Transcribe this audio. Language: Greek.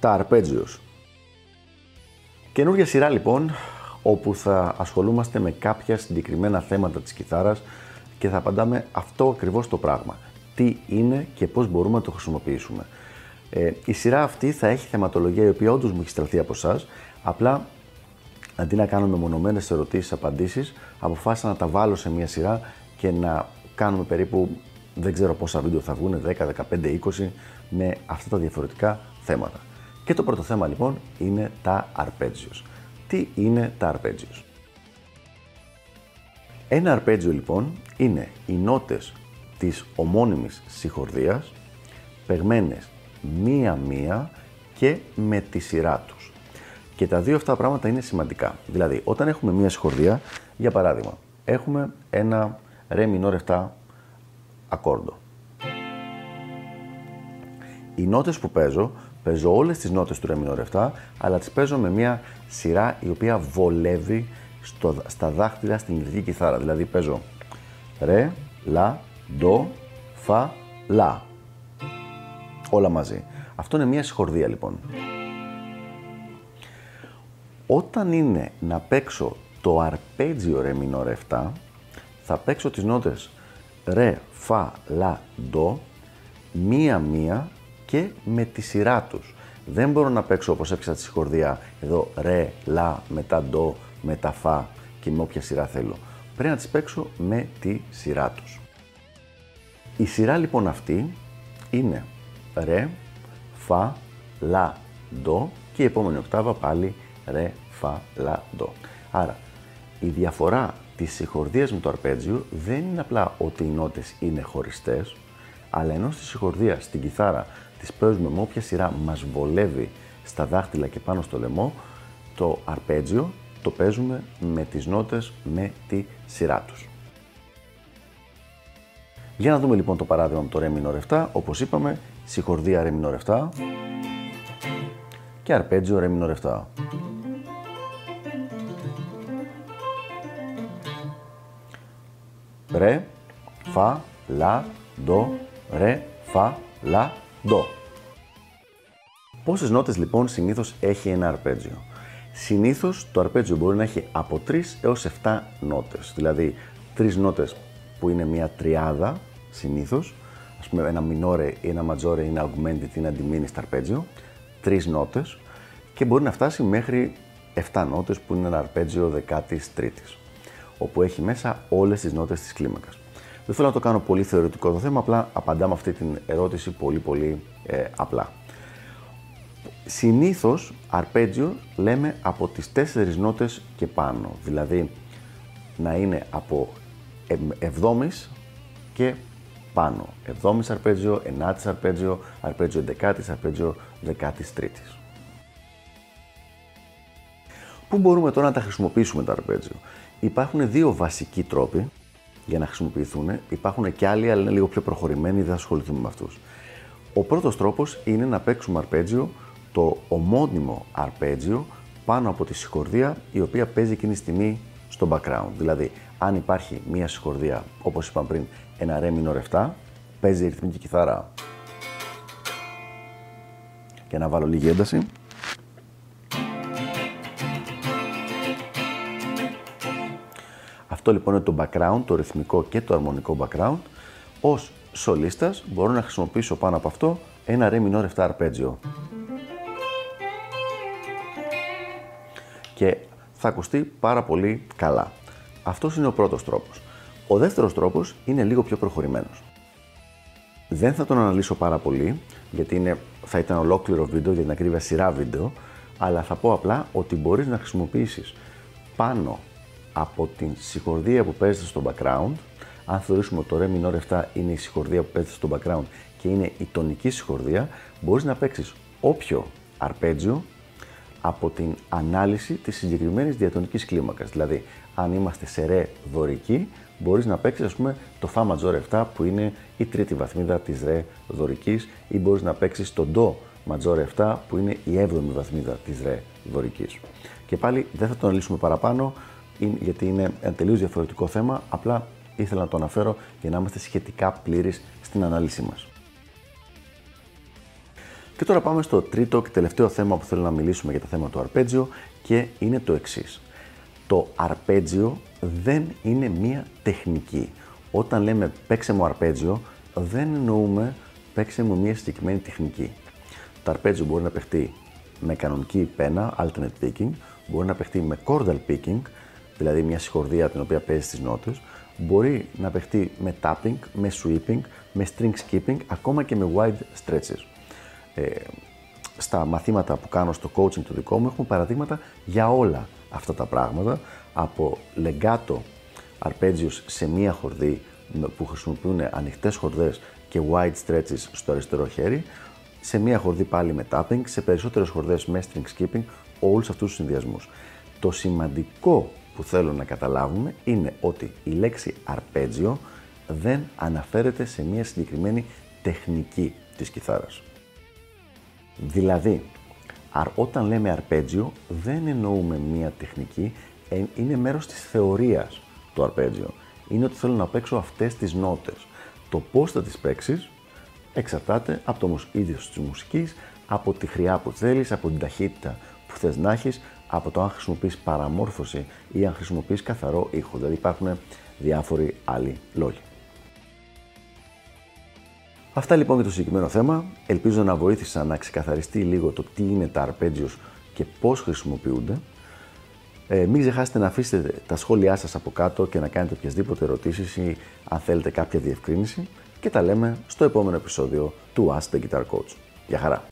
τα arpeggios. Καινούργια σειρά λοιπόν, όπου θα ασχολούμαστε με κάποια συγκεκριμένα θέματα της κιθάρας και θα απαντάμε αυτό ακριβώς το πράγμα. Τι είναι και πώς μπορούμε να το χρησιμοποιήσουμε. Ε, η σειρά αυτή θα έχει θεματολογία η οποία όντως μου έχει στραφεί από εσάς. Απλά αντί να κάνουμε μονομένες ερωτήσεις, απαντήσεις, αποφάσισα να τα βάλω σε μια σειρά και να κάνουμε περίπου δεν ξέρω πόσα βίντεο θα βγουν, 10, 15, 20 με αυτά τα διαφορετικά θέματα. Και το πρώτο θέμα λοιπόν είναι τα arpeggios. Τι είναι τα arpeggios. Ένα arpeggio λοιπόν είναι οι νότες της ομώνυμης συγχορδίας παιγμένες μία-μία και με τη σειρά τους. Και τα δύο αυτά πράγματα είναι σημαντικά. Δηλαδή, όταν έχουμε μία συγχορδία, για παράδειγμα, έχουμε ένα ρε μινόρ 7 ακόρντο. Οι νότες που παίζω, παίζω όλες τις νότες του ρε μινόρ 7, αλλά τις παίζω με μία σειρά η οποία βολεύει στο, στα δάχτυλα στην ηλικία κιθάρα. Δηλαδή παίζω ρε, λα, ντο, φα, λα όλα μαζί. Αυτό είναι μια συγχορδία λοιπόν. Όταν είναι να παίξω το αρπέτζιο ρε μινόρ 7, θα παίξω τις νότες ρε, φα, λα, ντο, μία-μία και με τη σειρά τους. Δεν μπορώ να παίξω όπως έπαιξα τη συγχορδία εδώ ρε, λα, μετά ντο, μετά φα και με όποια σειρά θέλω. Πρέπει να τις παίξω με τη σειρά τους. Η σειρά λοιπόν αυτή είναι ρε, φα, λα, ντο και η επόμενη οκτάβα πάλι ρε, φα, λα, ντο. Άρα, η διαφορά της συγχορδίας με το αρπέτζιο δεν είναι απλά ότι οι νότες είναι χωριστές, αλλά ενώ στη συγχορδία, στην κιθάρα, τις παίζουμε με όποια σειρά μας βολεύει στα δάχτυλα και πάνω στο λαιμό, το αρπέτζιο το παίζουμε με τις νότες με τη σειρά τους. Για να δούμε λοιπόν το παράδειγμα με το Ρε minor 7, όπως είπαμε, συγχορδία Ρε minor 7 και αρπέτζιο Ρε minor 7. Ρε, φα, λα, ντο, ρε, φα, λα, ντο. Πόσες νότες λοιπόν συνήθως έχει ένα αρπέτζιο; Συνήθως το αρπέτζιο μπορεί να έχει από 3 έως 7 νότες. Δηλαδή 3 νότες που είναι μια τριάδα συνήθως, ας πούμε ένα μινόρε ή ένα ματζόρε ή ένα augmented ή ένα diminished arpeggio, τρεις νότες και μπορεί να φτάσει μέχρι 7 νότες που είναι ένα αρπέτζιο 13ης, όπου έχει μέσα όλες τις νότες της κλίμακας. Δεν θέλω να το κάνω πολύ θεωρητικό το θέμα, απλά απαντάμε αυτή την ερώτηση πολύ πολύ ε, απλά. Συνήθως αρπέτζιο λέμε από τις 4 νότες και πάνω, δηλαδή να είναι από 7 και πάνω. 7η αρπέτζιο, 9η αρπέτζιο, αρπέτζιο 11η, αρπέτζιο 13η. Πού μπορούμε τώρα να τα χρησιμοποιήσουμε τα αρπέτζιο; Υπάρχουν δύο βασικοί τρόποι για να χρησιμοποιηθούν. Υπάρχουν και άλλοι, αλλά είναι λίγο πιο προχωρημένοι, δεν θα ασχοληθούμε με αυτούς. Ο πρώτος τρόπος είναι να παίξουμε αρπέτζιο, το ομώνυμο αρπέτζιο, πάνω από τη συγχορδία η οποία παίζει εκείνη τη στιγμή στο background. Δηλαδή, αν υπάρχει μία συγχορδία, όπως είπαμε πριν, ένα ρε minor 7, παίζει η ρυθμική κιθάρα και να βάλω λίγη ένταση. Αυτό λοιπόν είναι το background, το ρυθμικό και το αρμονικό background. Ως σολίστας μπορώ να χρησιμοποιήσω πάνω από αυτό ένα ρε minor 7 αρπέτζιο. Και θα ακουστεί πάρα πολύ καλά. Αυτός είναι ο πρώτος τρόπος. Ο δεύτερος τρόπος είναι λίγο πιο προχωρημένος. Δεν θα τον αναλύσω πάρα πολύ, γιατί είναι, θα ήταν ολόκληρο βίντεο για την ακρίβεια σειρά βίντεο, αλλά θα πω απλά ότι μπορείς να χρησιμοποιήσεις πάνω από την συγχορδία που παίζεται στο background, αν θεωρήσουμε ότι το Re minor 7 είναι η συγχορδία που παίζεται στο background και είναι η τονική συγχορδία, μπορείς να παίξεις όποιο αρπέτζιο από την ανάλυση της συγκεκριμένης διατονικής κλίμακας. Δηλαδή, αν είμαστε σε ρε δωρική, μπορείς να παίξεις, ας πούμε, το Fa major 7 που είναι η τρίτη βαθμίδα της ρε δωρικής ή μπορείς να παίξεις το Do major 7 που είναι η έβδομη βαθμίδα της ρε δωρικής. Και πάλι δεν θα το αναλύσουμε παραπάνω γιατί είναι ένα τελείως διαφορετικό θέμα, απλά ήθελα να το αναφέρω για να είμαστε σχετικά πλήρεις στην ανάλυση μας. Και τώρα πάμε στο τρίτο και τελευταίο θέμα που θέλω να μιλήσουμε για το θέμα του αρπέτζιο και είναι το εξής. Το αρπέτζιο δεν είναι μία τεχνική. Όταν λέμε παίξε μου αρπέτζιο, δεν εννοούμε παίξε μου μία συγκεκριμένη τεχνική. Το αρπέτζιο μπορεί να παιχτεί με κανονική πένα, alternate picking, μπορεί να παιχτεί με chordal picking, δηλαδή μια συγχορδία την οποία παίζει τις νότες, μπορεί να παιχτεί με tapping, με sweeping, με string skipping, ακόμα και με wide stretches. Ε, στα μαθήματα που κάνω στο coaching το δικό μου έχουμε παραδείγματα για όλα αυτά τα πράγματα από legato arpeggios σε μία χορδή που χρησιμοποιούν ανοιχτές χορδές και wide stretches στο αριστερό χέρι σε μία χορδή πάλι με tapping, σε περισσότερες χορδές με string skipping, όλους αυτούς τους συνδυασμούς. Το σημαντικό που θέλω να καταλάβουμε είναι ότι η λέξη arpeggio δεν αναφέρεται σε μία συγκεκριμένη τεχνική της κιθάρας. Δηλαδή, όταν λέμε αρπέτζιο δεν εννοούμε μία τεχνική, ε, είναι μέρος της θεωρίας το αρπέτζιο. Είναι ότι θέλω να παίξω αυτές τις νότες. Το πώς θα τις παίξεις εξαρτάται από το ίδιος της μουσικής, από τη χρειά που θέλεις, από την ταχύτητα που θες να έχεις, από το αν χρησιμοποιείς παραμόρφωση ή αν χρησιμοποιείς καθαρό ήχο. Δηλαδή υπάρχουν διάφοροι άλλοι λόγοι. Αυτά λοιπόν για το συγκεκριμένο θέμα. Ελπίζω να βοήθησα να ξεκαθαριστεί λίγο το τι είναι τα arpeggios και πώς χρησιμοποιούνται. Ε, μην ξεχάσετε να αφήσετε τα σχόλιά σας από κάτω και να κάνετε οποιασδήποτε ερωτήσεις ή αν θέλετε κάποια διευκρίνηση και τα λέμε στο επόμενο επεισόδιο του Ask the Guitar Coach. Γεια χαρά!